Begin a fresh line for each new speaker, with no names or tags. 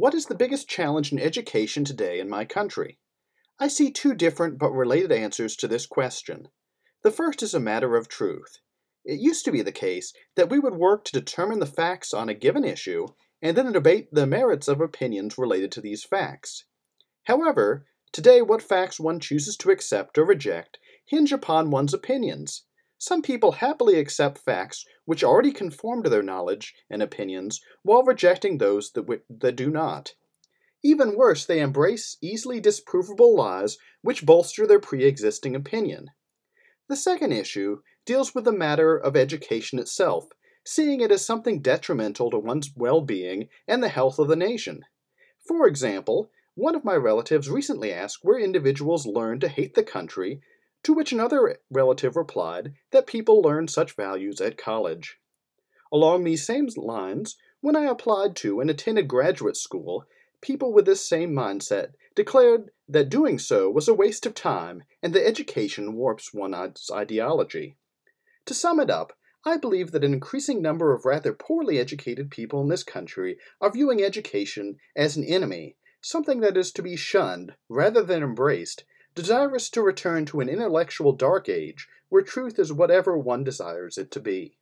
What is the biggest challenge in education today in my country? I see two different but related answers to this question. The first is a matter of truth. It used to be the case that we would work to determine the facts on a given issue and then debate the merits of opinions related to these facts. However, today what facts one chooses to accept or reject hinge upon one's opinions. Some people happily accept facts which already conform to their knowledge and opinions while rejecting those that, w- that do not. Even worse, they embrace easily disprovable lies which bolster their pre existing opinion. The second issue deals with the matter of education itself, seeing it as something detrimental to one's well being and the health of the nation. For example, one of my relatives recently asked where individuals learn to hate the country to which another relative replied that people learn such values at college. Along these same lines, when I applied to and attended graduate school, people with this same mindset declared that doing so was a waste of time and that education warps one's ideology. To sum it up, I believe that an increasing number of rather poorly educated people in this country are viewing education as an enemy, something that is to be shunned rather than embraced, desirous to return to an intellectual dark age where truth is whatever one desires it to be.